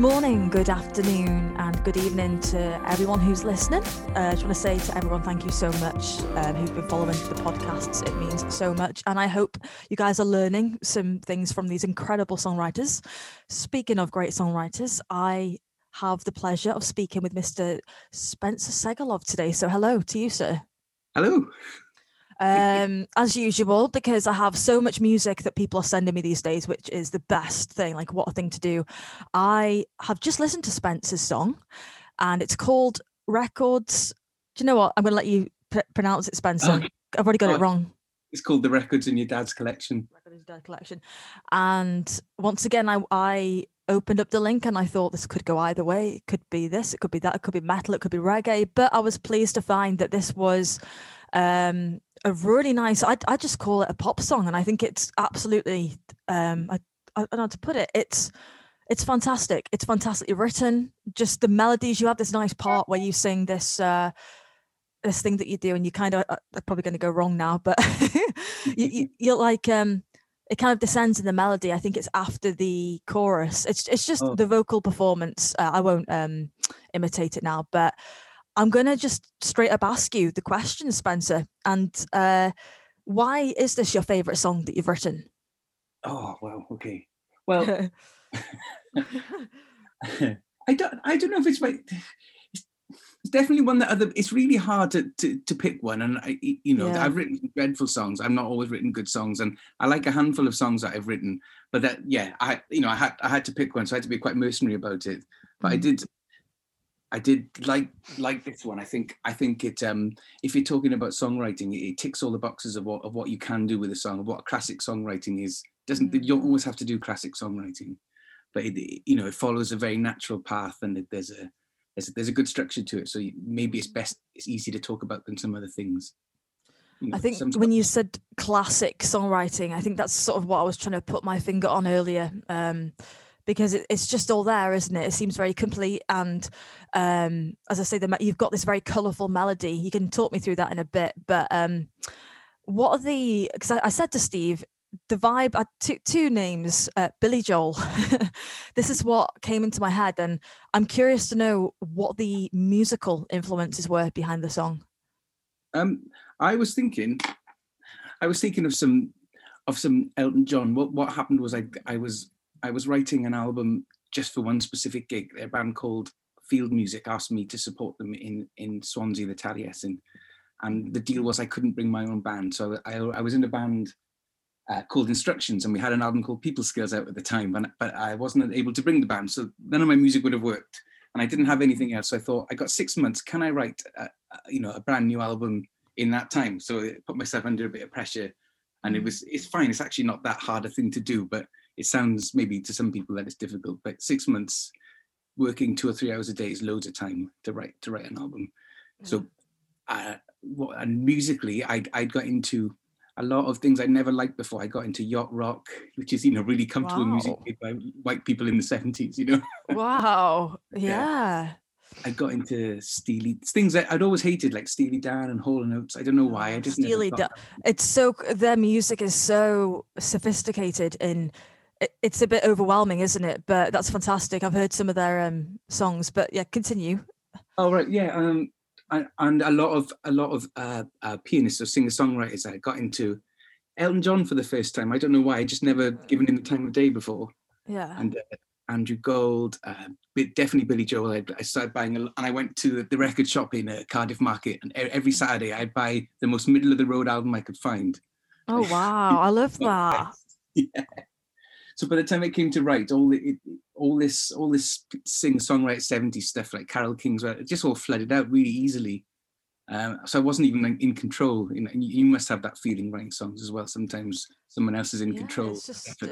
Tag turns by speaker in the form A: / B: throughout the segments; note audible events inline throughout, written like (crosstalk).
A: morning, good afternoon, and good evening to everyone who's listening. Uh, I just want to say to everyone, thank you so much um, who've been following the podcasts. It means so much. And I hope you guys are learning some things from these incredible songwriters. Speaking of great songwriters, I have the pleasure of speaking with Mr. Spencer Segelov today. So, hello to you, sir.
B: Hello
A: um, as usual, because I have so much music that people are sending me these days, which is the best thing. Like, what a thing to do. I have just listened to Spencer's song, and it's called Records. Do you know what? I'm going to let you p- pronounce it, Spencer. I've already got oh, it wrong.
B: It's called The Records in Your Dad's Collection.
A: Records in Your Dad's Collection. And once again, I, I opened up the link and I thought this could go either way. It could be this, it could be that, it could be metal, it could be reggae. But I was pleased to find that this was um, a really nice. I I just call it a pop song, and I think it's absolutely. Um, I I don't know how to put it. It's it's fantastic. It's fantastically written. Just the melodies. You have this nice part where you sing this. Uh, this thing that you do and you kind of uh, are probably going to go wrong now but (laughs) you, you, you're like um it kind of descends in the melody. I think it's after the chorus. It's it's just oh. the vocal performance. Uh, I won't um, imitate it now, but I'm going to just straight up ask you the question, Spencer. And uh, why is this your favorite song that you've written?
B: Oh, well, okay. Well, (laughs) (laughs) I don't, I don't know if it's my, it's definitely one that other, it's really hard to, to, to pick one. And I, you know, yeah. I've written dreadful songs. I've not always written good songs and I like a handful of songs that I've written, but that, yeah, I, you know, I had, I had to pick one. So I had to be quite mercenary about it. But mm. I did, I did like like this one. I think I think it. Um, if you're talking about songwriting, it, it, ticks all the boxes of what of what you can do with a song, of what classic songwriting is. Doesn't you don't always have to do classic songwriting, but it, you know it follows a very natural path, and it, there's a there's a, there's a good structure to it. So maybe it's best it's easy to talk about than some other things.
A: You know, I think when you said classic songwriting, I think that's sort of what I was trying to put my finger on earlier. Um, because it, it's just all there, isn't it? It seems very complete. And um, as I say, the, you've got this very colourful melody. You can talk me through that in a bit. But um, what are the? Because I, I, said to Steve, the vibe. I, two, two names, uh, Billy Joel. (laughs) this is what came into my head, and I'm curious to know what the musical influences were behind the song.
B: Um, I was thinking, I was thinking of some of some Elton John. What what happened was I I was I was writing an album just for one specific gig. Their band called Field Music asked me to support them in in Swansea, the Taliesin, and the deal was I couldn't bring my own band, so I, I was in a band uh, called Instructions, and we had an album called People Skills out at the time, but, but I wasn't able to bring the band, so none of my music would have worked, and I didn't have anything else. So I thought I got six months. Can I write, a, a, you know, a brand new album in that time? So I put myself under a bit of pressure, and it mm. was it's fine. It's actually not that hard a thing to do, but it sounds maybe to some people that it's difficult, but six months working two or three hours a day is loads of time to write to write an album. So, uh, what, and musically, I I got into a lot of things I never liked before. I got into yacht rock, which is you know really comfortable wow. music made by white people in the seventies. You know. (laughs)
A: Wow. yeah. yeah.
B: I got into Steely things that I'd always hated, like Steely Dan and Hall and Oates. I don't know why. I just Steely Dan.
A: It's so their music is so sophisticated in it's a bit overwhelming, isn't it? But that's fantastic. I've heard some of their um, songs, but yeah, continue.
B: Oh right, yeah, um, and, and a lot of a lot of uh, uh, pianists or singer songwriters I got into Elton John for the first time. I don't know why. I just never given him the time of day before.
A: Yeah.
B: And uh, Andrew Gold, uh, definitely Billy Joel. I, I, started buying, a, and I went to the record shop in uh, Cardiff Market, and every Saturday I'd buy the most middle of the road album I could find.
A: Oh wow, I love (laughs) that.
B: yeah. So by the time it came to write, all the, all this all this sing songwrite 70s stuff like Carole King's, it just all flooded out really easily. Um, so I wasn't even in control. And you must have that feeling writing songs as well. Sometimes someone else is in yeah, control.
A: Just,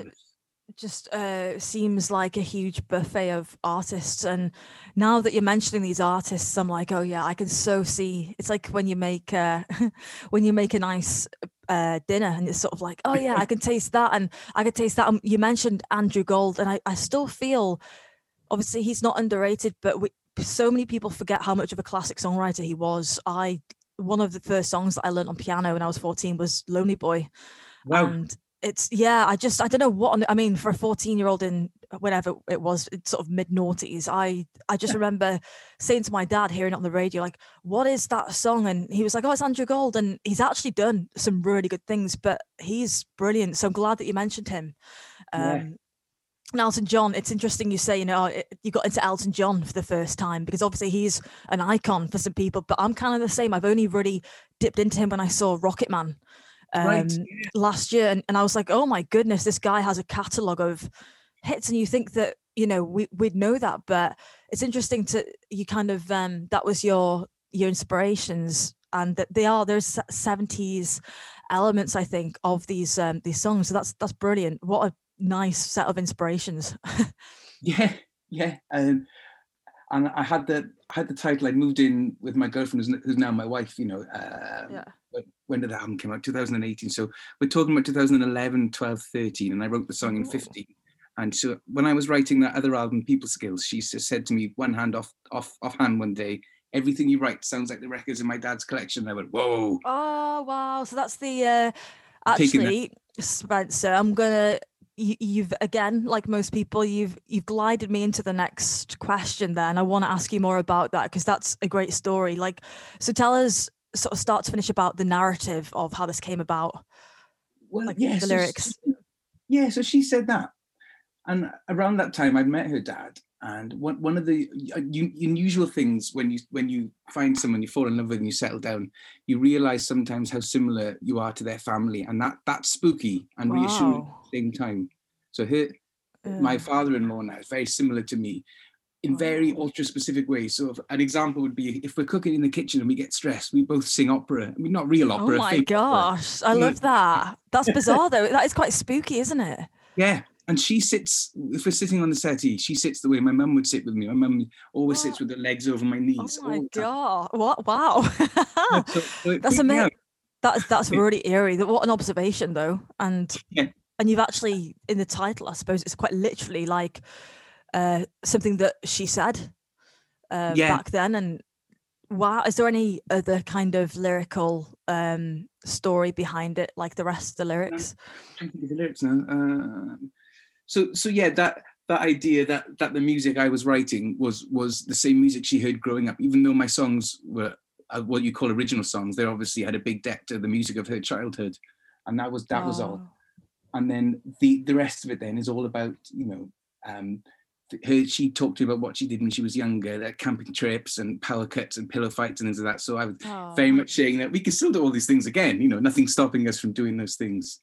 A: just uh, seems like a huge buffet of artists. And now that you're mentioning these artists, I'm like, oh yeah, I can so see. It's like when you make uh, (laughs) when you make a nice uh, dinner, and it's sort of like, oh yeah, I (laughs) can taste that, and I can taste that. Um, you mentioned Andrew Gold, and I, I still feel, obviously, he's not underrated, but we, so many people forget how much of a classic songwriter he was. I one of the first songs that I learned on piano when I was 14 was Lonely Boy. Wow. And it's yeah i just i don't know what i mean for a 14 year old in whenever it was sort of mid noughties i i just (laughs) remember saying to my dad hearing it on the radio like what is that song and he was like oh it's andrew gold and he's actually done some really good things but he's brilliant so i'm glad that you mentioned him
B: Yeah.
A: um and Elton John, it's interesting you say, you know, it, you got into Elton John for the first time because obviously he's an icon for some people, but I'm kind of the same. I've only really dipped into him when I saw Rocket Man um,
B: Right,
A: last year. And, and I was like, oh my goodness, this guy has a catalogue of hits. And you think that, you know, we, we'd know that, but it's interesting to, you kind of, um, that was your, your inspirations and that they are, there's 70s elements, I think, of these, um, these songs. So that's, that's brilliant. What a nice set of inspirations. (laughs)
B: Yeah, yeah. Um, and I had the I had the title. I moved in with my girlfriend, who's, who's now my wife. You know, um,
A: Yeah.
B: when- did that album come out? 2018. So we're talking about 2011, 12, 13, and I wrote the song in 15. And so when I was writing that other album, People Skills, she said to me, one hand off off offhand one day, everything you write sounds like the records in my dad's collection. And I went, whoa.
A: Oh wow! So that's the uh, actually Spencer. I'm gonna. You, you've again, like most people, you've you've glided me into the next question there, and I want to ask you more about that because that's a great story. Like, so tell us sort of start to finish about the narrative of how this came about.
B: Well,
A: Like
B: yeah,
A: the
B: so
A: lyrics.
B: she- yeah, so she said that, and around that time, I'd met her dad, and one one of the uh, unusual things when you when you find someone you fall in love with and you settle down, you realize sometimes how similar you are to their family, and that that's spooky and reassuring
A: Wow.
B: the same time. So her, my father-in-law now is very similar to me. In oh,
A: very
B: ultra specific ways. So, an example would be if we're cooking in the kitchen and we get stressed, we both sing opera. I mean, not real
A: oh
B: opera.
A: Oh my
B: fake opera.
A: gosh, I love that. That's (laughs) bizarre though. That is quite spooky, isn't it?
B: Yeah. And she sits, if we're sitting on the settee, she sits the way my mum would sit with me. My mum always sits (gasps) with her legs over my knees.
A: Oh my
B: all the time.
A: god! What? Wow.
B: So- so (laughs)
A: That's amazing. That's that's really eerie. What an observation though. And
B: Yeah.
A: And you've actually in the title, I suppose it's quite literally like uh something that she said uh
B: Yeah.
A: back then. And wow, is there any other kind of lyrical um story behind it, like the rest of the lyrics?
B: the lyrics now. Um, so so yeah, that that idea that that the music I was writing was was the same music she heard growing up, even though my songs were uh, what you call original songs. They obviously had a big debt to the music of her childhood, and that was that was all. And then the the rest of it then is all about you know um her she talked to me about what she did when she was younger like camping trips and power cuts and pillow fights and things like that so i was
A: oh,
B: very much saying that we can still do all these things again you know nothing's stopping us from doing those things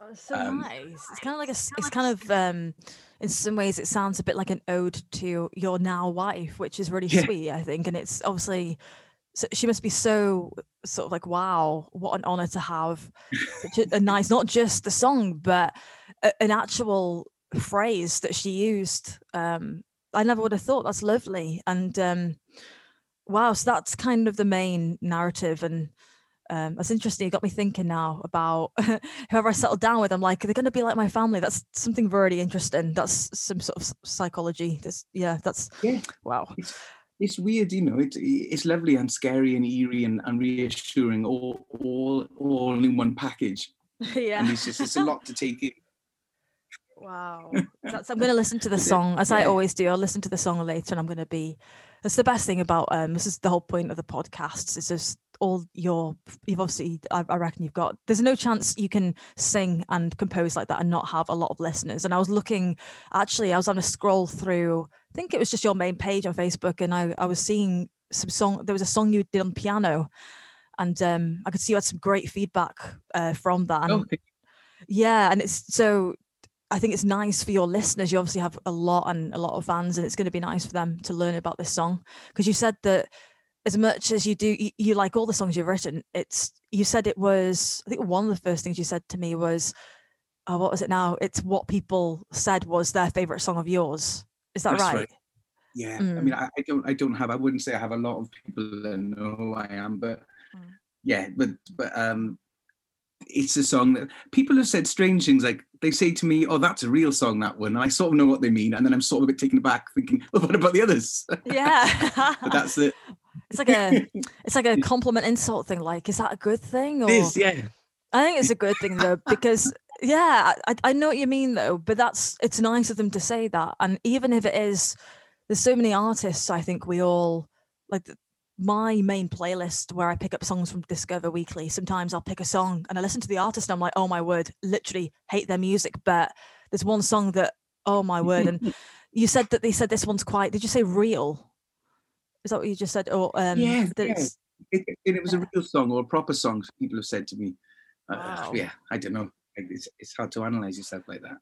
A: oh, so
B: um,
A: nice. It's kind of like a. It's kind of um, in some ways, it sounds a bit like an ode to your now wife, which is really
B: Yeah.
A: sweet, I think. And it's obviously, so she must be so sort of like, wow, what an honor to have a, nice, not just the song, but a, an actual phrase that she used. Um, I never would have thought. That's lovely. And um, wow, so that's kind of the main narrative and. Um, that's interesting. It got me thinking now about (laughs) whoever I settled down with. I'm like, they're going to be like my family. That's something really interesting. That's some sort of psychology. This, yeah, that's
B: Yeah.
A: wow.
B: it's it's weird you know it's it's lovely and scary and eerie and, and reassuring all all all in one package (laughs) yeah, and
A: yeah.
B: it's just it's a lot to take in
A: Wow. (laughs) That's, I'm going to listen to the song as I always do. I'll listen to the song later, and I'm going to be. That's the best thing about um. This is the whole point of the podcasts. It's just all your. You've obviously. I, I reckon you've got. There's no chance you can sing and compose like that and not have a lot of listeners. And I was looking. Actually, I was on a scroll through. I think it was just your main page on Facebook, and I I was seeing some song. There was a song you did on piano, and um I could see you had some great feedback uh, from that. And
B: oh,
A: yeah, and it's so I think it's nice for your listeners. You obviously have a lot and a lot of fans, and it's going to be nice for them to learn about this song because you said that as much as you do, you, you like all the songs you've written. It's you said it was. I think one of the first things you said to me was, "Oh, what was it now? It's what people said was their favorite song of yours." Is that right?
B: right. yeah i
A: Mm.
B: mean I, I don't i don't have i wouldn't say i have a lot of people that know who i am but
A: Mm.
B: yeah but but um it's a song that people have said strange things like they say to me oh that's a real song that one and i sort of know what they mean and then i'm sort of a bit taken aback thinking (laughs) well what about the others (laughs)
A: Yeah,
B: but that's it (laughs)
A: it's like a it's like a compliment insult thing. Like, is that a good thing? Or
B: it is yeah
A: I think it's a good thing though because yeah, I, I know what you mean though, but that's it's nice of them to say that. And even if it is, there's so many artists. I think we all like my main playlist where I pick up songs from Discover Weekly. Sometimes I'll pick a song and I listen to the artist and I'm like, oh my word, literally hate their music. But there's one song that, oh my word. And (laughs) you said that they said this one's quite, did you say real? Is that what you just said? Or um,
B: yeah, yeah. It, it, was yeah. a real song or a proper song. People have said to me. Uh, yeah, I don't know. It's, it's hard to analyze yourself like that.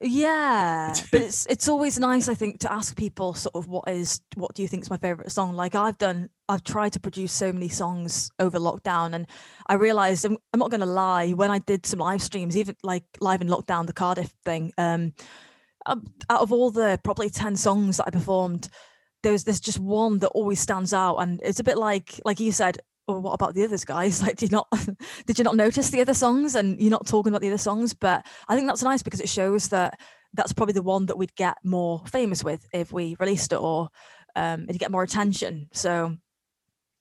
A: Yeah, but (laughs) it's it's always nice, I think, to ask people sort of what is what do you think is my favorite song. Like I've done, I've tried to produce so many songs over lockdown, and I realized I'm, I'm not going to lie. When I did some live streams, even like live in lockdown, the Cardiff thing, um, um out of all the probably ten songs that I performed, there's there's just one that always stands out, and it's a bit like like you said, well, what about the others guys? (laughs) Like did you not (laughs) did you not notice the other songs and you're not talking about the other songs? But i think that's nice because it shows that that's probably the one that we'd get more famous with if we released it or um it'd get more attention. So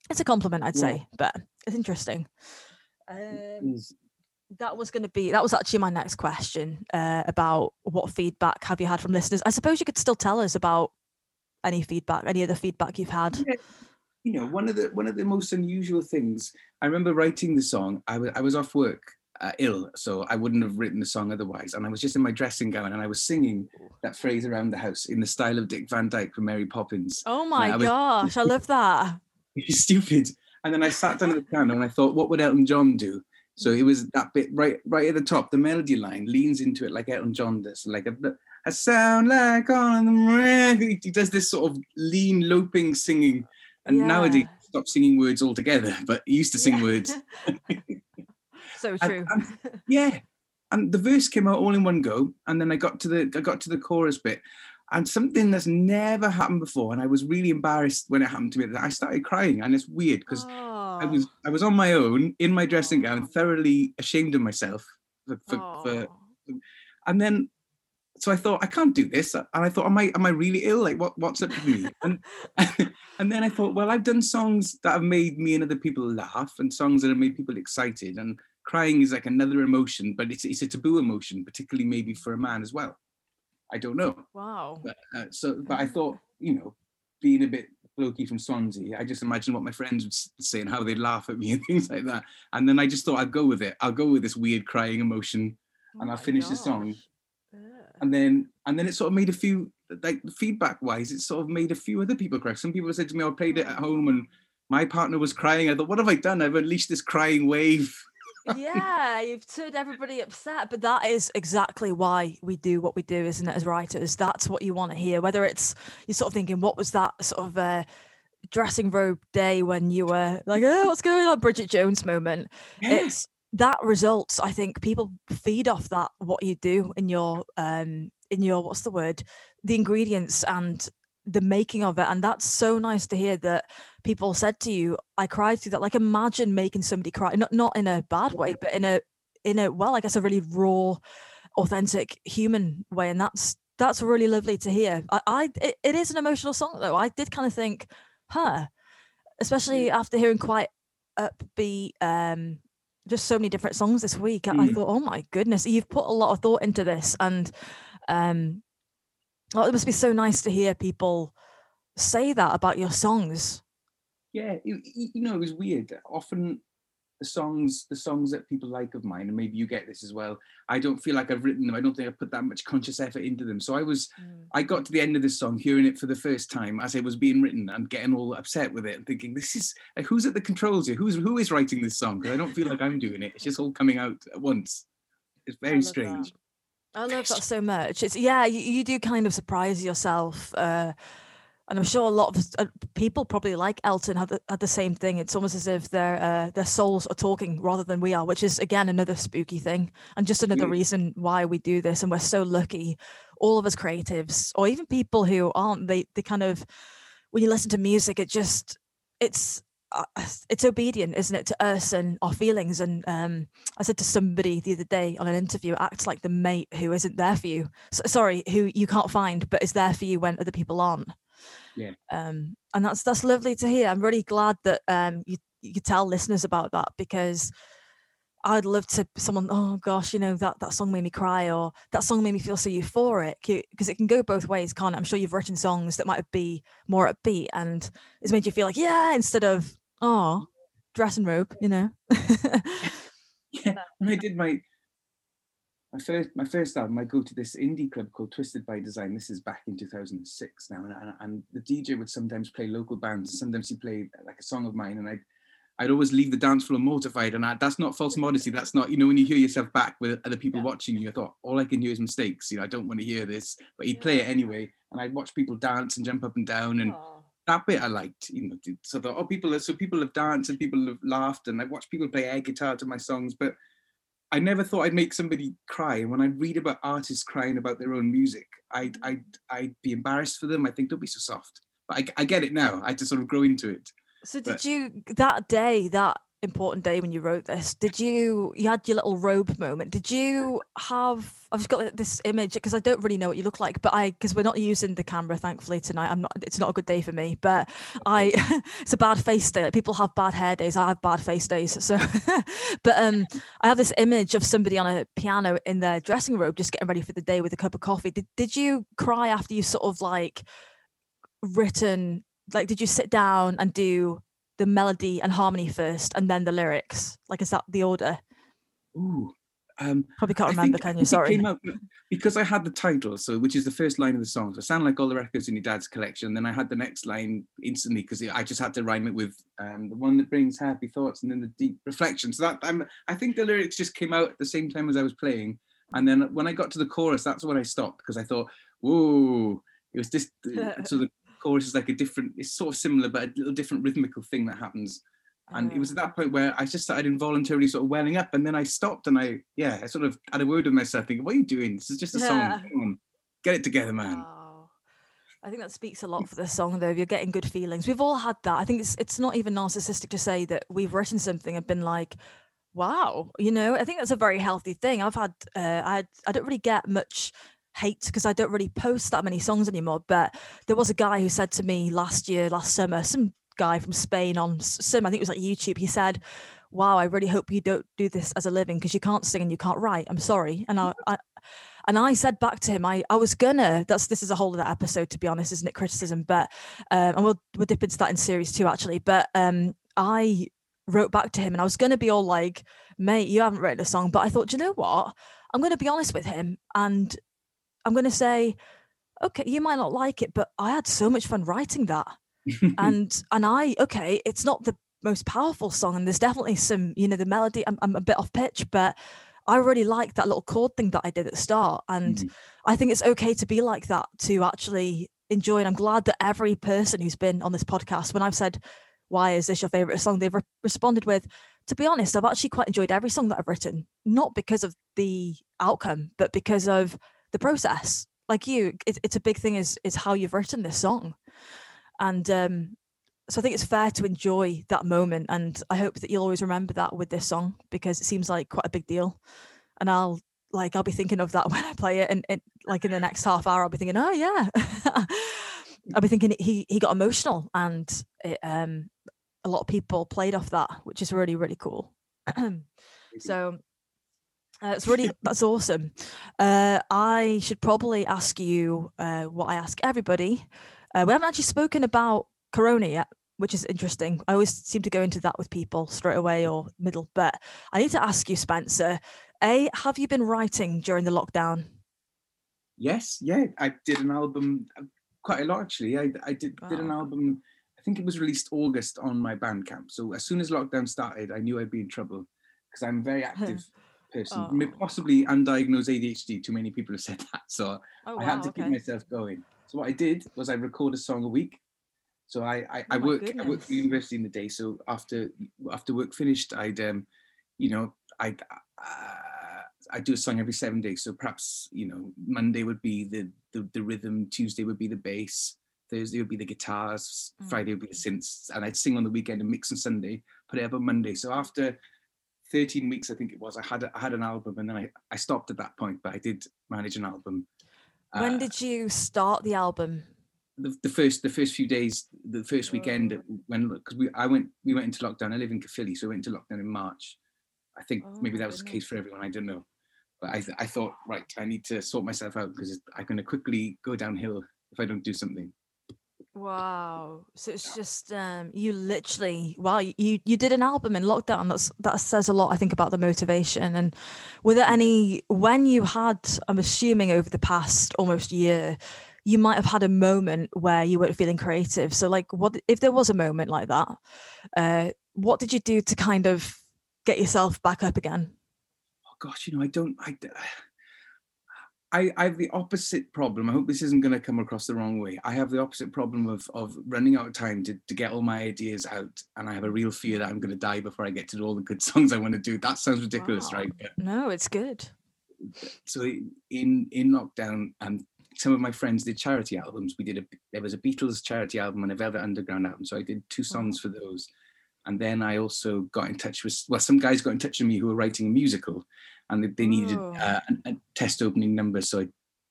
A: it's a compliment i'd yeah. say but it's interesting. Um, that was going to be that was actually my next question uh, about what feedback have you had from listeners? I suppose you could still tell us about any feedback any other feedback you've had. Yeah
B: you know, one of the one of the most unusual things. I remember writing the song. I was I was off work, uh, ill, so I wouldn't have written the song otherwise. And I was just in my dressing gown, and I was singing that phrase around the house in the style of Dick Van Dyke from Mary Poppins.
A: Oh my I was, gosh, I love that.
B: It's (laughs) stupid. And then I sat down at the piano and I thought, what would Elton John do? So it was that bit right right at the top. The melody line leans into it like Elton John does, like a, a sound like on the He does this sort of lean, loping singing and yeah. nowadays, stop singing words altogether, but he used to sing yeah. words. (laughs)
A: so true.
B: And, and, (laughs) yeah. And the verse came out all in one go. And then I got to the I got to the chorus bit. And something that's never happened before, and I was really embarrassed when it happened to me. That I started crying, and it's weird because oh. I was oh. I was on my own in my dressing gown, thoroughly ashamed of myself for, for, for and then so I thought I can't do this, and I thought, am I am I really ill? Like what what's up with me? And (laughs) and then I thought, well, I've done songs that have made me and other people laugh, and songs that have made people excited. And crying is like another emotion, but it's it's a taboo emotion, particularly maybe for a man as well. I don't know.
A: Wow.
B: But, uh, so, but I thought, you know, being a bit blokey from Swansea, I just imagined what my friends would say and how they'd laugh at me (laughs) and things like that. And then I just thought I'd go with it. I'll go with this weird crying emotion, oh and I'll finish gosh. the song and then and then it sort of made a few like feedback wise it sort of made a few other people cry. Some people said to me i played it at home and my partner was crying. I thought what have i done? I've unleashed this crying wave.
A: Yeah you've turned everybody upset but that is exactly why we do what we do isn't it as writers? That's what you want to hear whether it's you're sort of thinking what was that sort of uh dressing robe day when you were like oh what's going on bridget jones moment. Yeah. it's that results i think people feed off that what you do in your um in your what's the word the ingredients and the making of it. And that's so nice to hear that people said to you i cried through that. Like imagine making somebody cry not not in a bad way but in a in a well i guess a really raw authentic human way. And that's that's really lovely to hear. I, I it, it is an emotional song though. I did kind of think huh especially after hearing quite upbeat um just so many different songs this week. Mm. I thought, oh my goodness, you've put a lot of thought into this, and um, it must be so nice to hear people say that about your songs.
B: Yeah, you know, it was weird. Often the songs the songs that people like of mine and maybe you get this as well i don't feel like i've written them i don't think i put that much conscious effort into them. So i was mm. i got to the end of this song hearing it for the first time as it was being written and getting all upset with it and thinking this is like, who's at the controls here? Who's who is writing this song? Because i don't feel like i'm doing it it's just all coming out at once. It's very strange
A: that. i love that so much. It's yeah you, you do kind of surprise yourself uh and I'm sure a lot of people probably like Elton had the, had the same thing. It's almost as if their uh, their souls are talking rather than we are, which is again another spooky thing, and just another reason why we do this. And we're so lucky, all of us creatives, or even people who aren't. They they kind of when you listen to music, it just it's uh, it's obedient, isn't it, to us and our feelings? And um, I said to somebody the other day on an interview, act like the mate who isn't there for you. So, sorry, who you can't find, but is there for you when other people aren't.
B: Yeah.
A: Um, and that's that's lovely to hear. I'm really glad that um, you you tell listeners about that because I'd love to someone, oh gosh, you know, that, that song made me cry or that song made me feel so euphoric because it can go both ways, can't it? I'm sure you've written songs that might be more upbeat and it's made you feel like, yeah, instead of, oh, dressing robe, you know? (laughs) (laughs)
B: yeah, when I did my my first my first album, I go to this indie club called Twisted by Design. This is back in 2006 now, and, and the DJ would sometimes play local bands. Sometimes he played like a song of mine, and I'd I'd always leave the dance floor mortified. And I, that's not false modesty. That's not, you know, when you hear yourself back with other people yeah. watching you, I thought, all I can hear is mistakes. You know, I don't want to hear this. But he'd yeah. play it anyway. And I'd watch people dance and jump up and down. And Aww. that bit I liked, you know. So the oh, people, so people have danced and people have laughed. And I watched people play air guitar to my songs. But I never thought I'd make somebody cry. And when I read about artists crying about their own music, I'd, mm. I'd, I'd be embarrassed for them. I think, don't be so soft. But I, I get it now. I had to sort of grow into it.
A: So did but, you that day that important day when you wrote this. Did you you had your little robe moment. Did you have i've just got this image because i don't really know what you look like but i because we're not using the camera thankfully tonight. I'm not it's not a good day for me but i (laughs) it's a bad face day. Like people have bad hair days. I have bad face days so (laughs) but um i have this image of somebody on a piano in their dressing robe just getting ready for the day with a cup of coffee. Did, did you cry after you sort of like written like did you sit down and do the melody and harmony first and then the lyrics? Like, is that the order?
B: Ooh. Um,
A: Probably can't remember, think, can you? Sorry.
B: because I had the title, so which is the first line of the song. So it sounded like all the records in your dad's collection. Then I had the next line instantly because I just had to rhyme it with um, the one that brings happy thoughts and then the deep reflection. So that I'm, I think the lyrics just came out at the same time as I was playing. And then when I got to the chorus, that's when I stopped because I thought, whoa, it was just (laughs) so the chorus is like a different, it's sort of similar, but a little different rhythmical thing that happens. And it was at that point where I just started involuntarily sort of welling up, and then I stopped and I, yeah, I sort of had a word with myself, thinking, "What are you doing? This is just a song. Come on, get it together, man." Oh,
A: I think that speaks a lot for this song, though. If you're getting good feelings, we've all had that. I think it's it's not even narcissistic to say that we've written something and been like, "Wow," you know. I think that's a very healthy thing. I've had, uh, I I don't really get much hate because I don't really post that many songs anymore. But there was a guy who said to me last year, last summer, some guy from Spain on some, I think it was like YouTube, he said, Wow, I really hope you don't do this as a living because you can't sing and you can't write. I'm sorry. And I, I and I said back to him, I, I was gonna. That's this is a whole other episode, to be honest, isn't it? Criticism, but um, and we'll we'll dip into that in series two actually. But um, I wrote back to him, and I was gonna be all like, "Mate, you haven't written a song," but I thought, you know what? I'm gonna be honest with him, and I'm going to say, okay, you might not like it, but I had so much fun writing that. (laughs) and and I okay, it's not the most powerful song, and there's definitely some, you know, the melody. I'm, I'm a bit off pitch, but I really like that little chord thing that I did at the start, and mm-hmm. I think it's okay to be like that to actually enjoy. And I'm glad that every person who's been on this podcast, when I've said, "Why is this your favorite song?" they've re- responded with, "To be honest, I've actually quite enjoyed every song that I've written, not because of the outcome, but because of the process like you it, it's a big thing is is how you've written this song and um so I think it's fair to enjoy that moment, and I hope that you'll always remember that with this song because it seems like quite a big deal. And I'll like I'll be thinking of that (laughs) when I play it, and, and like in the next half hour, I'll be thinking, oh yeah, (laughs) I'll be thinking he he got emotional, and it, um a lot of people played off that, which is really really cool. (clears throat) so uh, it's really (laughs) that's awesome. Uh, I should probably ask you uh, what I ask everybody. Uh, we haven't actually spoken about Corona yet, which is interesting. I always seem to go into that with people straight away or middle, but I need to ask you, Spencer. A, have you been writing during the lockdown?
B: Yes, yeah, I did an album uh, quite a lot actually. I, I did wow. did an album. I think it was released August on my Bandcamp. So as soon as lockdown started, I knew I'd be in trouble because I'm very (laughs) active person, oh. possibly undiagnosed ADHD. Too many people have said (laughs) that, so oh, I had to okay. keep myself going. So what I did was I record a song a week. So I I, oh I work goodness. I work for university in the day. So after after work finished, I'd um, you know I. Uh, I do a song every seven days. So perhaps, you know, Monday would be the, the, the rhythm, Tuesday would be the bass, Thursday would be the guitars, mm. Friday would be the synths, and I'd sing on the weekend and mix on Sunday, put it up on Monday. So after 13 weeks, I think it was, I had I had an album and then I, I stopped at that point, but I did manage an album.
A: When uh, did you start the album?
B: The, the first the first few days, the first weekend oh. when because we I went we went into lockdown. I live in Caerphilly, so we went into lockdown in March. I think
A: Oh
B: maybe that was the case for everyone. I don't know, but I I thought right, I need to sort myself out because I'm going to quickly go downhill if I don't do something.
A: Wow. So it's just um you literally wow you you did an album in lockdown. That's that says a lot I think about the motivation and were there any when you had I'm assuming over the past almost year you might have had a moment where you weren't feeling creative. So like what if there was a moment like that? Uh what did you do to kind of get yourself back up again?
B: oh gosh, you know, I don't, I, I, I have the opposite problem. I hope this isn't going to come across the wrong way. I have the opposite problem of of running out of time to, to get all my ideas out, and I have a real fear that I'm going to die before I get to do all the good (laughs) songs I want to do. That sounds ridiculous,
A: Wow.
B: right? But,
A: No, it's good.
B: so in in lockdown, um, some of my friends did charity albums. We did a there was a Beatles charity album and a Velvet Underground album, so I did two songs for those. And then I also got in touch with well, some guys got in touch with me who were writing a musical, and they, needed
A: Oh.
B: uh, a, a test opening number, so I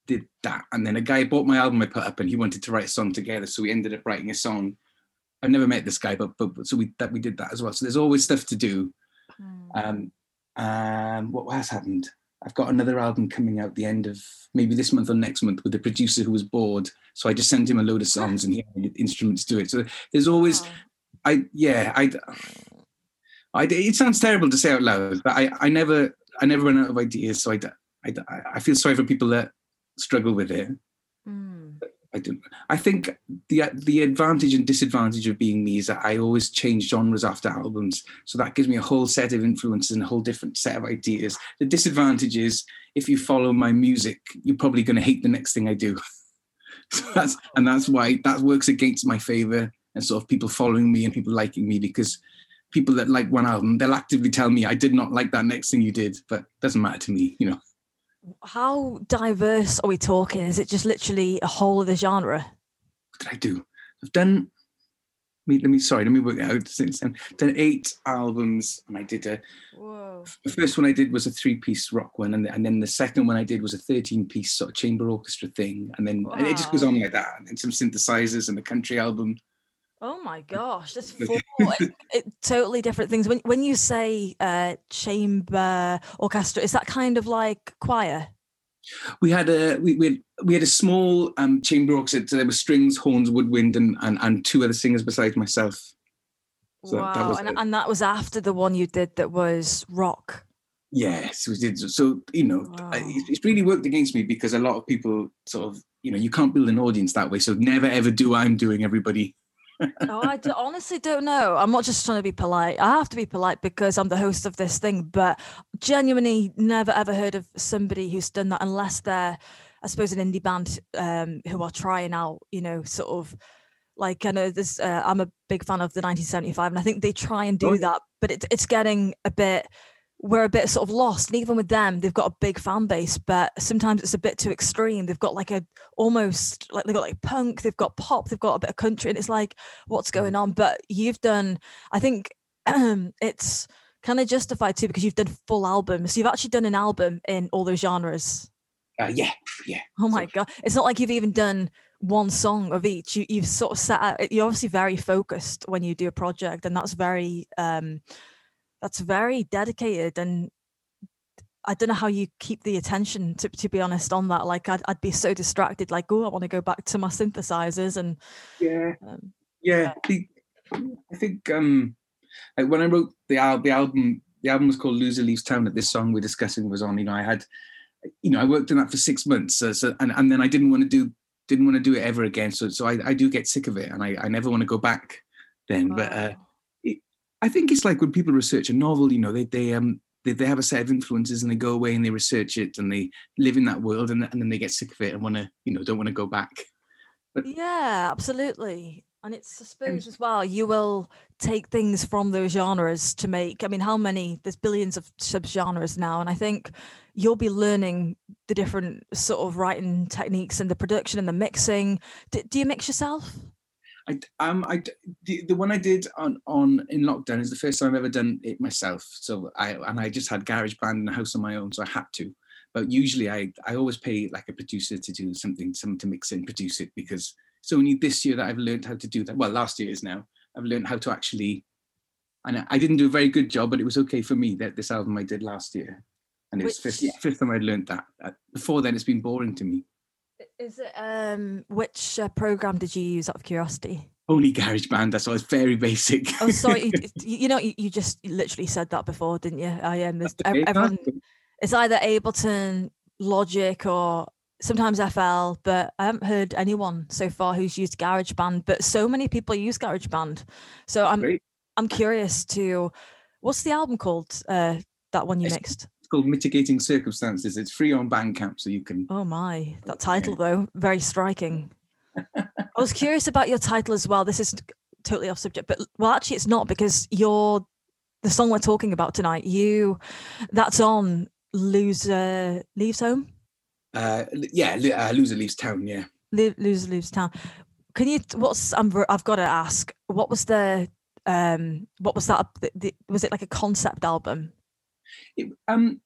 B: did that. And then a guy bought my album I put up, and he wanted to write a song together, so we ended up writing a song. I've never met this guy, but but, but so we that we did that as well. So there's always stuff to do.
A: Hmm.
B: Um, um, what has happened? I've got another album coming out the end of maybe this month or next month with a producer who was bored. So I just sent him a load of songs and he had instruments to it. So there's always,
A: Wow.
B: I yeah, I, I it sounds terrible to say out loud, but I I never I never run out of ideas. So I I I feel sorry for people that struggle with it.
A: Hmm.
B: I don't. I think the the advantage and disadvantage of being me is that I always change genres after albums, so that gives me a whole set of influences and a whole different set of ideas. The disadvantage is if you follow my music, you're probably going to hate the next thing I do. (laughs) so that's and that's why that works against my favor and sort of people following me and people liking me because people that like one album they'll actively tell me I did not like that next thing you did, but it doesn't matter to me, you know.
A: How diverse are we talking? Is it just literally a whole of the genre?
B: what did I do? I've done. Let me, let me sorry, let me work it out. Since then, done eight albums, and I did a.
A: Whoa.
B: The first one I did was a three-piece rock one, and, and then the second one I did was a thirteen-piece sort of chamber orchestra thing, and then and it just goes on like that. And then some synthesizers and a country album.
A: Oh my gosh,
B: Okay.
A: four it, it, totally different things. When when you say uh, chamber orchestra, is that kind of like choir?
B: We had a we we had, we had a small um, chamber orchestra. So there were strings, horns, woodwind, and, and and two other singers besides myself. So that- that
A: wow,
B: was
A: and, and that was after the one you did that was rock.
B: Yes, we did. So you know,
A: Wow.
B: it's really worked against me because a lot of people sort of, you know, you can't build an audience that way. So never ever do I'm doing. Everybody.
A: Oh, I d- honestly don't know. I'm not just trying to be polite. I have to be polite because I'm the host of this thing, but genuinely never ever heard of somebody who's done that unless they're, I suppose, an indie band um, who are trying out, you know, sort of like I know this. Uh, I'm a big fan of the 1975, and I think they try and do
B: Oh, yeah.
A: that, but it's it's getting a bit. We're a bit sort of lost, and even with them, they've got a big fan base, but sometimes it's a bit too extreme. They've got like a almost like they've got like punk, they've got pop, they've got a bit of country, and it's like, what's going on? But you've done, I think, (clears throat) it's kind of justified too because you've done full albums. You've actually done an album in all those genres.
B: Uh, yeah, yeah.
A: Oh
B: So-
A: my god! It's not like you've even done one song of each. You, you've sort of set out. You're obviously very focused when you do a project, and that's very, um, that's very dedicated. And I don't know how you keep the attention. To to be honest, on that, like I'd I'd be so distracted. Like, oh, I want to go back to my synthesizers and.
B: Yeah,
A: Um,
B: yeah. The, I think um, like when I wrote the album, the album, the album was called "Loser Leaves Town." That this song we're discussing was on. You know, I had, you know, I worked on that for six months. So, so and and then I didn't want to do didn't want to do it ever again. So so I, I do get sick of it, and I I never want to go back. Then, but uh,
A: wow.
B: I think it's like when people research a novel, you know, they they um they, they have a set of influences and they go away and they research it and they live in that world and, and then they get sick of it and want to, you know, don't want to go back.
A: Yeah, absolutely. And it's, I suppose, as well, you will take things from those genres to make. I mean, how many? There's billions of subgenres now. And I think you'll be learning the different sort of writing techniques and the production and the mixing. D- do you mix yourself?
B: I um I the, the one I did on on in lockdown is the first time I've ever done it myself. So I and I just had GarageBand in the house on my own, so I had to. But usually I I always pay like a producer to do something, someone to mix and produce it because it's only this year that I've learned how to do that. Well, last year is now. I've learned how to actually and I didn't do a very good job, but it was okay for me. That this album I did last year, and it was
A: Which-
B: fifth, fifth time I'd learned that. Before then, it's been boring to me.
A: Is it um which uh, program did you use out of curiosity?
B: Only GarageBand. That's why it's very basic.
A: Oh, sorry, you, (laughs) you you know you, you just literally said that before, didn't you? I am. Um,
B: Okay,
A: everyone, it's either Ableton, Logic, or sometimes FL, but I haven't heard anyone so far who's used GarageBand. But so many people use GarageBand, so I'm
B: Great.
A: I'm curious to what's the album called? Uh, that one you
B: It's-
A: mixed.
B: Called Mitigating Circumstances. It's free on Bandcamp, so you can.
A: Oh my, that title though, very striking. (laughs) I was curious about your title as well. This is totally off subject, but well, actually, it's not because you're the song we're talking about tonight. You, that's on Loser Leaves Home,
B: Uh, yeah, uh, Loser Leaves Town. Yeah.
A: Lo- Loser Leaves Town. Can you? What's I'm, I've got to ask. What was the um? What was that? The, the, was it like a concept album?
B: It, um,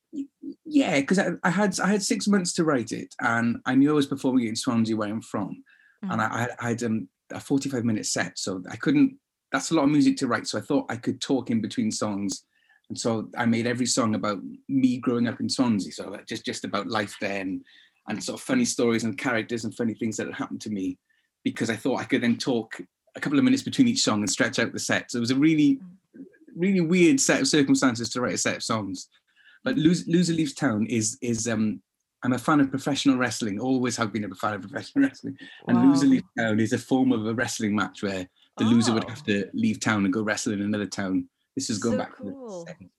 B: yeah, because I, I had I had six months to write it, and I knew I was performing it in Swansea, where I'm from, and I, I had, um, a 45 minute set, so I couldn't. That's a lot of music to write, so I thought I could talk in between songs, and so I made every song about me growing up in Swansea, so just just about life there, and and sort of funny stories and characters and funny things that had happened to me, because I thought I could then talk a couple of minutes between each song and stretch out the set. So it was a really really weird set of circumstances to write a set of songs. But Loser, Loser Leaves Town is is um I'm a fan of professional wrestling. Always have been a fan of professional wrestling. And Loser Leaves Town is a form of a wrestling match where the loser would
A: Oh.
B: have to leave town and go wrestle in another town. This is going
A: So
B: back
A: cool.
B: to the 70s, really.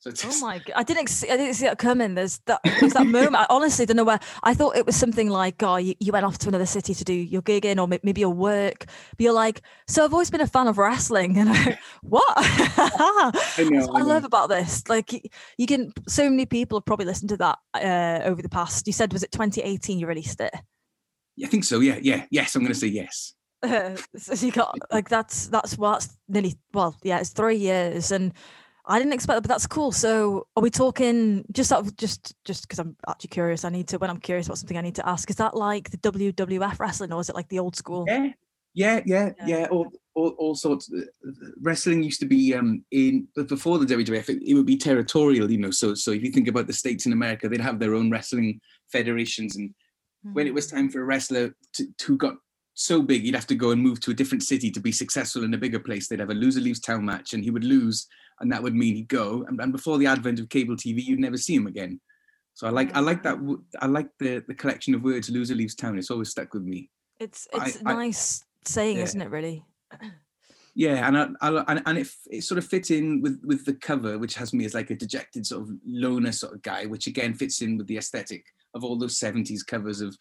B: So it's
A: Oh my god! I didn't see. I didn't see that coming. There's that. There's that (laughs) moment. I honestly don't know where. I thought it was something like, oh, you, you went off to another city to do your gig in, or may- maybe your work. But you're like, so I've always been a fan of wrestling, (laughs) and I, what? That's
B: know,
A: what I (laughs)
B: I
A: love about this. Like, y- you can. So many people have probably listened to that uh, over the past. You said was it 2018? You released it.
B: Yeah, I think so. Yeah, yeah, yes. I'm going to say yes.
A: Uh, so you got like that's that's well, that's nearly well, yeah, it's three years, and I didn't expect that, but that's cool. So, are we talking just out of just just because I'm actually curious? I need to when I'm curious about something, I need to ask: Is that like the WWF wrestling, or is it like the old school?
B: Yeah, yeah, yeah,
A: Yeah.
B: yeah. All, all, all sorts. Wrestling used to be um in but before the WWF, it, it would be territorial, you know. So, so if you think about the states in America, they'd have their own wrestling federations, and when it was
A: Mm.
B: time for a wrestler to, to got so big, he'd have to go and move to a different city to be successful in a bigger place. They'd have a loser leaves town match, and he would lose, and that would mean he'd go. And, and before the advent of cable TV, you'd never see him again. So I like I like that I like the the collection of words loser leaves town. It's always stuck with me.
A: it's it's a
B: I-
A: nice saying,
B: Yeah.
A: isn't it? Really.
B: Yeah, and I, I, and, and it, it sort of fits in with with the cover, which has me as like a dejected sort of loner sort of guy, which again fits in with the aesthetic of all those '70s covers of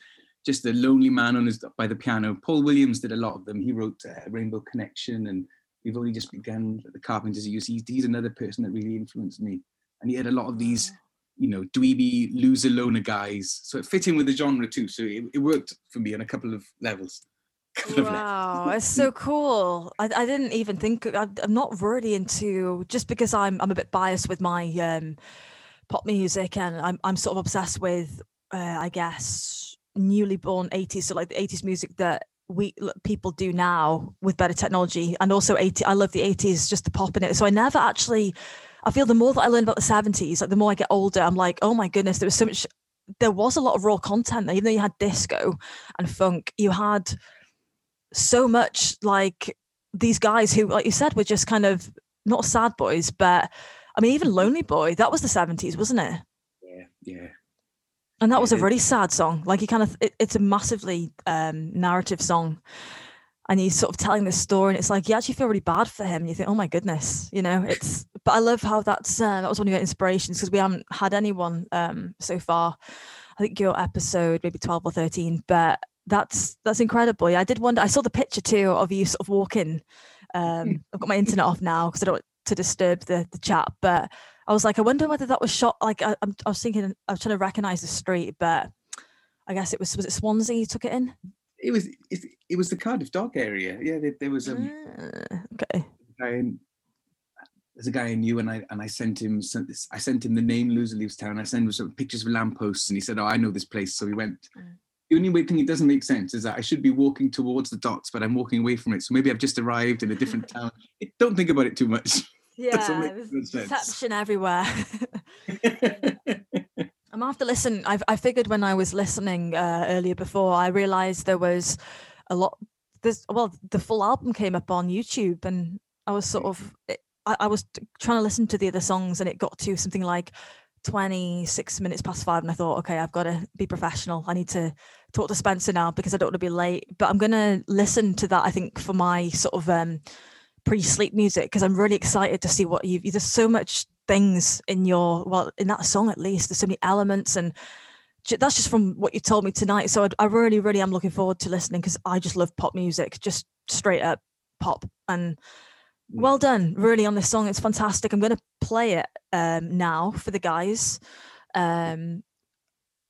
B: just the lonely man on his by the piano. Paul Williams did a lot of them. He wrote uh, Rainbow Connection, and we've only just begun the Carpenters. He's he's another person that really influenced me, and he had a lot of these, you know, dweeby loser loner guys. So it fit in with the genre too. So it, it worked for me on a couple of levels. (laughs) Couple of levels.
A: Wow, (laughs) it's so cool. I, I didn't even think I, I'm not really into just because I'm I'm a bit biased with my um pop music and I'm I'm sort of obsessed with uh, I guess newly born 80s so like the 80s music that we people do now with better technology and also 80 I love the 80s just the pop in it so I never actually I feel the more that I learn about the 70s like the more I get older I'm like oh my goodness there was so much there was a lot of raw content there even though you had disco and funk you had so much like these guys who, like you said, were just kind of not sad boys, but I mean, even Lonely Boy, that was the 70s, wasn't it?
B: Yeah, yeah.
A: And that was a really sad song. Like you kind of, it, it's a massively um, narrative song. And he's sort of telling this story, and it's like you actually feel really bad for him. and You think, oh my goodness, you know, it's. But I love how that's uh, that was one of your inspirations because we haven't had anyone um, so far. I think your episode maybe twelve or thirteen, but that's that's incredible. Yeah, I did wonder. I saw the picture too of you sort of walking. Um, (laughs) I've got my internet off now because I don't want to disturb the the chat, but I was like, I wonder whether that was shot. Like I, I'm, I was thinking, I was trying to recognize the street, but I guess it was was it Swansea you took it in?
B: It was it, it was the Cardiff Dock area. Yeah, there, there was um,
A: Ah, okay.
B: a guy in, there's a guy I knew, and I and I sent him some, I sent him the name Loser Leaves Town. I sent him some pictures of lampposts, and he said, "Oh, I know this place." So we went,
A: Mm.
B: the only weird thing it doesn't make sense is that I should be walking towards the dots, but I'm walking away from it. So maybe I've just arrived in a different (laughs) town. Don't think about it too much.
A: Yeah, there's deception everywhere. (laughs) (laughs) I'm after listen. I I figured when I was listening uh, earlier before, I realised there was a lot. There's well, the full album came up on YouTube, and I was sort of I, I was trying to listen to the other songs, and it got to something like 26 minutes past five and I thought, okay, I've got to be professional. I need to talk to Spencer now because I don't want to be late. But I'm going to listen to that, I think, for my sort of um, pre sleep music because I'm really excited to see what you've. There's so much things in your, well, in that song at least, there's so many elements and that's just from what you told me tonight. So I, I really, really am looking forward to listening because I just love pop music, just straight up pop. And Mm. well done really on this song it's fantastic i'm going to play it um, now for the guys um,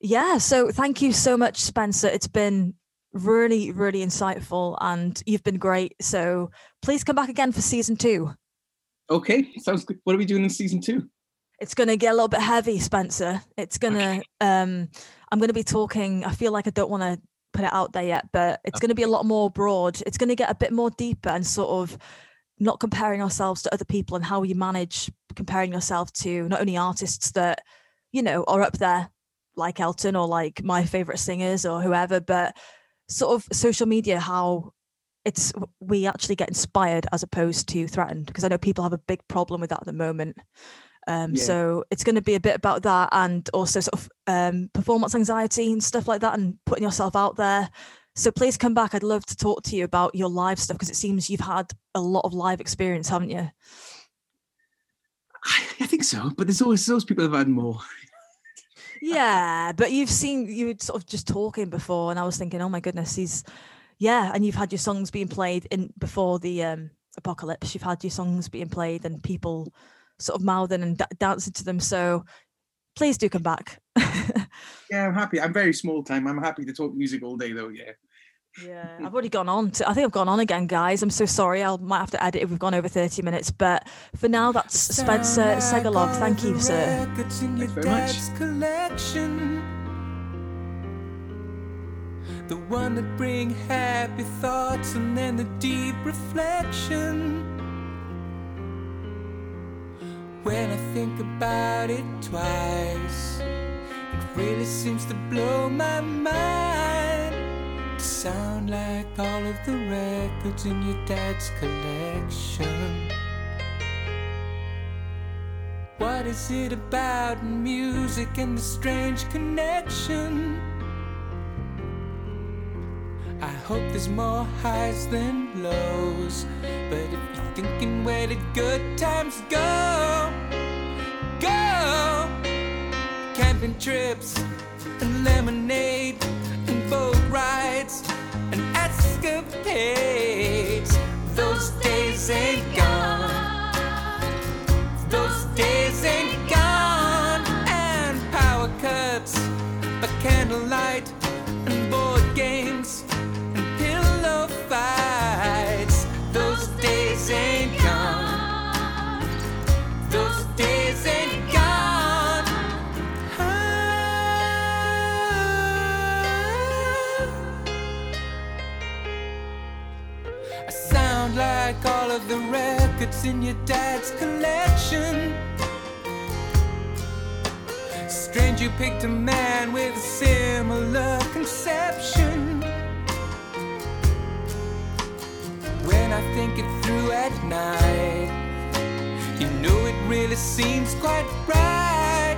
A: yeah so thank you so much spencer it's been really really insightful and you've been great. So please come back again for season two.
B: Okay sounds good. What are we doing in season two?
A: It's going to get a little bit heavy spencer. It's going to okay. um i'm going to be talking i feel like i don't want to put it out there yet but it's okay. going to be a lot more broad. It's going to get a bit more deeper and sort of not comparing ourselves to other people and how you manage comparing yourself to not only artists that you know are up there like Elton or like my favorite singers or whoever but sort of social media how it's we actually get inspired as opposed to threatened because I know people have a big problem with that at the moment um, yeah. so it's going to be a bit about that and also sort of um, performance anxiety and stuff like that and putting yourself out there so please come back. I'd love to talk to you about your live stuff because it seems you've had a lot of live experience, haven't you?
B: I think so, but there's always those people have had more.
A: Yeah, but you've seen you were sort of just talking before, and I was thinking, oh my goodness, he's yeah, and you've had your songs being played in before the um, apocalypse. You've had your songs being played, and people sort of mouthing and dancing to them. So please do come back. (laughs)
B: yeah, I'm happy. I'm very small time. I'm happy to talk music all day, though. Yeah.
A: Yeah, I've already gone on to. I think I've gone on again, guys. I'm so sorry. I might have to edit if we've gone over 30 minutes. But for now, that's Spencer Segelov. Thank you, sir.
B: Thanks very much.
C: Collection. The one that bring happy thoughts and then the deep reflection. When I think about it twice, it really seems to blow my mind sound like all of the records in your dad's collection. What is it about music and the strange connection? I hope there's more highs than lows. But if you're thinking where did good times go, go! Camping trips and lemonade and escapades. Those days ain't records in your dad's collection. Strange you picked a man with a similar conception. When I think it through at night, you know it really seems quite right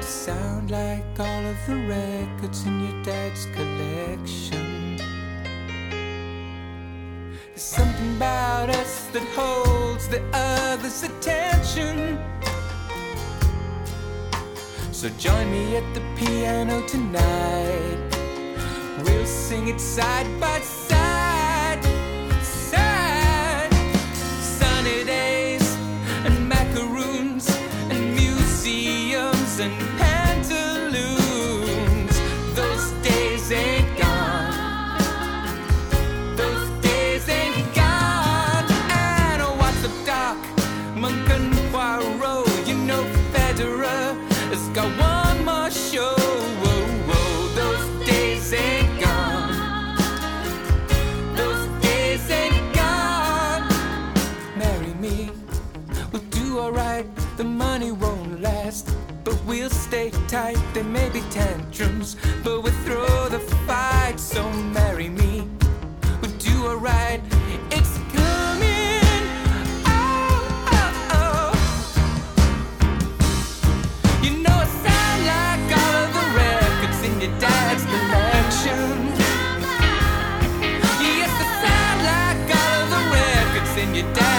C: to sound like all of the records in your dad's collection. There's something about us that holds the other's attention. So join me at the piano tonight. We'll sing it side by side, we'll stay tight. There may be tantrums, but we'll throw the fight. So marry me, we'll do alright. It's coming. Oh, oh, oh. You know it sound like all of the records in your dad's collection. Yes, it sound like all of the records in your dad's